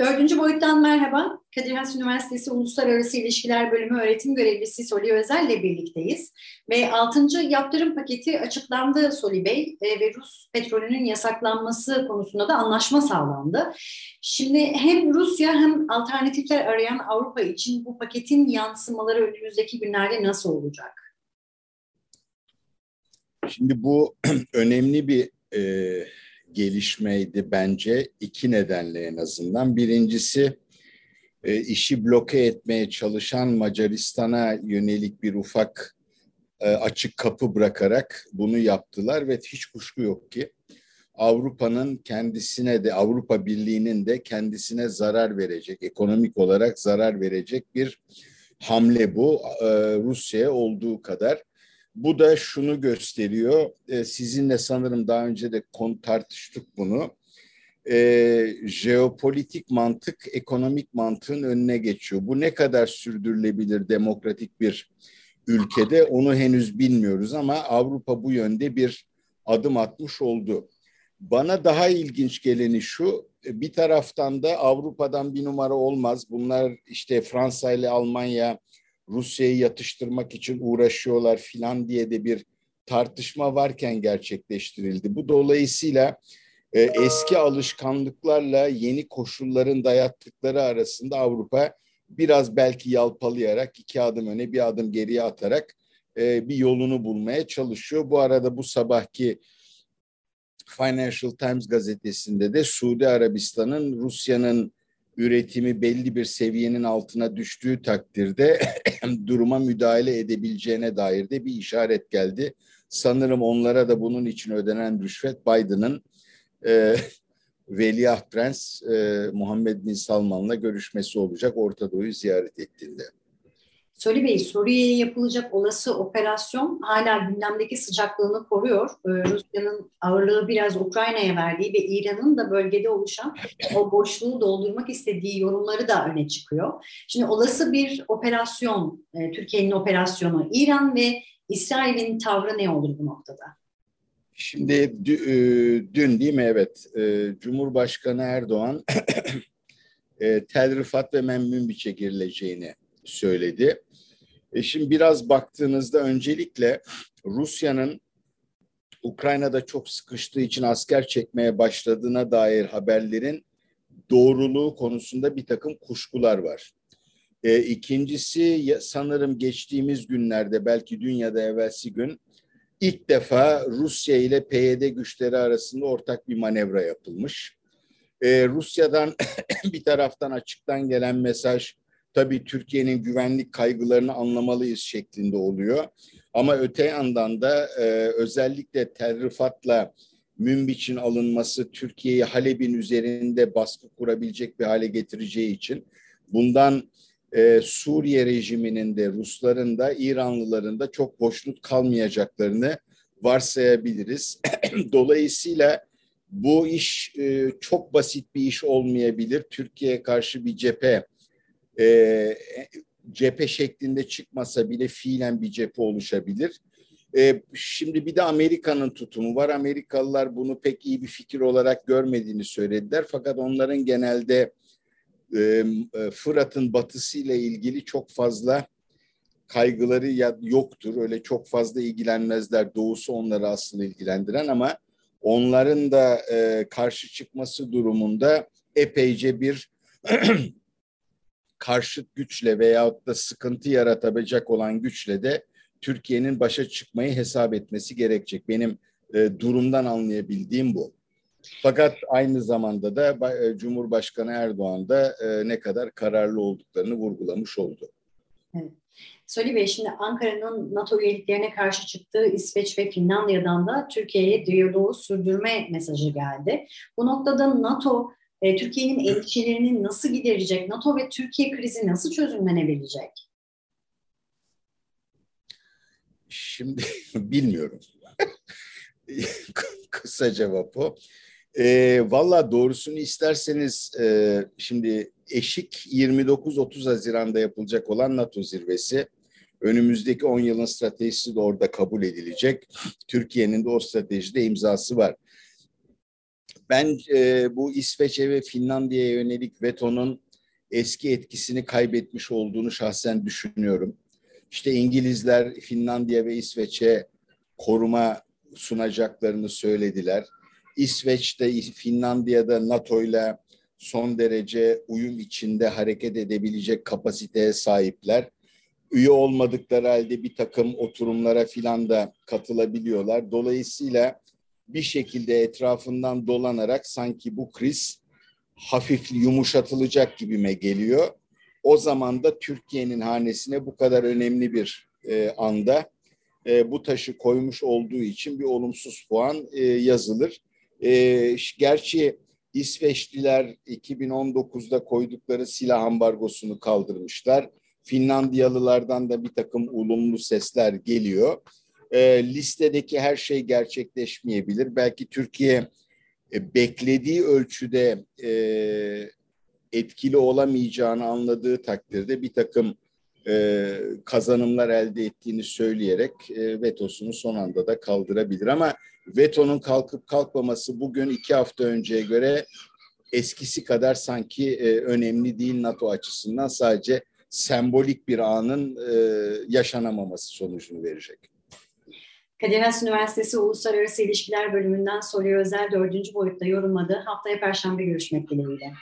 Dördüncü boyuttan merhaba. Kadir Has Üniversitesi Uluslararası İlişkiler Bölümü öğretim görevlisi Soli Özel ile birlikteyiz. Ve altıncı yaptırım paketi açıklandı Soli Bey e, ve Rus petrolünün yasaklanması konusunda da anlaşma sağlandı. Şimdi hem Rusya hem alternatifler arayan Avrupa için bu paketin yansımaları önümüzdeki günlerde nasıl olacak? Şimdi bu önemli bir e, gelişmeydi bence iki nedenle en azından. Birincisi e, işi bloke etmeye çalışan Macaristan'a yönelik bir ufak e, açık kapı bırakarak bunu yaptılar ve hiç kuşku yok ki Avrupa'nın kendisine de Avrupa Birliği'nin de kendisine zarar verecek, ekonomik olarak zarar verecek bir hamle bu e, Rusya'ya olduğu kadar. Bu da şunu gösteriyor. E, sizinle sanırım daha önce de konu tartıştık bunu. E, jeopolitik mantık ekonomik mantığın önüne geçiyor. Bu ne kadar sürdürülebilir demokratik bir ülkede onu henüz bilmiyoruz ama Avrupa bu yönde bir adım atmış oldu. Bana daha ilginç geleni şu, bir taraftan da Avrupa'dan bir numara olmaz. Bunlar işte Fransa ile Almanya Rusya'yı yatıştırmak için uğraşıyorlar filan diye de bir tartışma varken gerçekleştirildi. Bu dolayısıyla e, eski alışkanlıklarla yeni koşulların dayattıkları arasında Avrupa biraz belki yalpalayarak iki adım öne bir adım geriye atarak e, bir yolunu bulmaya çalışıyor. Bu arada bu sabahki Financial Times gazetesinde de Suudi Arabistan'ın Rusya'nın üretimi belli bir seviyenin altına düştüğü takdirde duruma müdahale edebileceğine dair de bir işaret geldi. Sanırım onlara da bunun için ödenen rüşvet Biden'ın e, Veliaht Prens e, Muhammed Bin Salman'la görüşmesi olacak Orta Doğu'yu ziyaret ettiğinde. Soli Bey, Suriye'ye yapılacak olası operasyon hala gündemdeki sıcaklığını koruyor. Ee, Rusya'nın ağırlığı biraz Ukrayna'ya verdiği ve İran'ın da bölgede oluşan o boşluğu doldurmak istediği yorumları da öne çıkıyor. Şimdi olası bir operasyon, e, Türkiye'nin operasyonu, İran ve İsrail'in tavrı ne olur bu noktada? Şimdi e, dün değil mi evet e, Cumhurbaşkanı Erdoğan Tel Rifat ve Münbiç'e girileceğini söyledi. E şimdi biraz baktığınızda öncelikle Rusya'nın Ukrayna'da çok sıkıştığı için asker çekmeye başladığına dair haberlerin doğruluğu konusunda bir takım kuşkular var. E, ikincisi sanırım geçtiğimiz günlerde belki dünyada evvelsi gün ilk defa Rusya ile PYD güçleri arasında ortak bir manevra yapılmış. E, Rusya'dan bir taraftan açıktan gelen mesaj tabii Türkiye'nin güvenlik kaygılarını anlamalıyız şeklinde oluyor. Ama öte yandan da e, özellikle terrifatla Münbiç'in alınması Türkiye'yi Halep'in üzerinde baskı kurabilecek bir hale getireceği için bundan e, Suriye rejiminin de Rusların da İranlıların da çok boşluk kalmayacaklarını varsayabiliriz. Dolayısıyla bu iş e, çok basit bir iş olmayabilir. Türkiye'ye karşı bir cephe e, cephe şeklinde çıkmasa bile fiilen bir cephe oluşabilir. E, şimdi bir de Amerika'nın tutumu var. Amerikalılar bunu pek iyi bir fikir olarak görmediğini söylediler. Fakat onların genelde e, e Fırat'ın batısıyla ilgili çok fazla kaygıları ya yoktur. Öyle çok fazla ilgilenmezler. Doğusu onları aslında ilgilendiren ama onların da e, karşı çıkması durumunda epeyce bir karşıt güçle veyahut da sıkıntı yaratabilecek olan güçle de Türkiye'nin başa çıkmayı hesap etmesi gerekecek. Benim e, durumdan anlayabildiğim bu. Fakat aynı zamanda da e, Cumhurbaşkanı Erdoğan da e, ne kadar kararlı olduklarını vurgulamış oldu. Evet. Soli Bey şimdi Ankara'nın NATO üyeliklerine karşı çıktığı İsveç ve Finlandiya'dan da Türkiye'ye diyaloğu sürdürme mesajı geldi. Bu noktada NATO e, Türkiye'nin endişelerini nasıl giderecek? NATO ve Türkiye krizi nasıl çözümlenebilecek? Şimdi bilmiyorum. Kısa cevap o. E, Valla doğrusunu isterseniz e, şimdi eşik 29-30 Haziran'da yapılacak olan NATO zirvesi. Önümüzdeki 10 yılın stratejisi de orada kabul edilecek. Türkiye'nin de o stratejide imzası var ben e, bu İsveç'e ve Finlandiya'ya yönelik vetonun eski etkisini kaybetmiş olduğunu şahsen düşünüyorum. İşte İngilizler Finlandiya ve İsveç'e koruma sunacaklarını söylediler. İsveç'te, Finlandiya'da NATO ile son derece uyum içinde hareket edebilecek kapasiteye sahipler. Üye olmadıkları halde bir takım oturumlara filan da katılabiliyorlar. Dolayısıyla bir şekilde etrafından dolanarak sanki bu kriz hafif yumuşatılacak gibime geliyor. O zaman da Türkiye'nin hanesine bu kadar önemli bir e, anda e, bu taşı koymuş olduğu için bir olumsuz puan e, yazılır. E, gerçi İsveçliler 2019'da koydukları silah ambargosunu kaldırmışlar. Finlandiyalılardan da bir takım olumlu sesler geliyor. E, listedeki her şey gerçekleşmeyebilir. Belki Türkiye e, beklediği ölçüde e, etkili olamayacağını anladığı takdirde bir takım e, kazanımlar elde ettiğini söyleyerek e, vetosunu son anda da kaldırabilir. Ama vetonun kalkıp kalkmaması bugün iki hafta önceye göre eskisi kadar sanki e, önemli değil NATO açısından sadece sembolik bir anın e, yaşanamaması sonucunu verecek. Kadir Has Üniversitesi Uluslararası İlişkiler Bölümünden soruyor özel dördüncü boyutta yorumladı. Haftaya Perşembe görüşmek dileğiyle.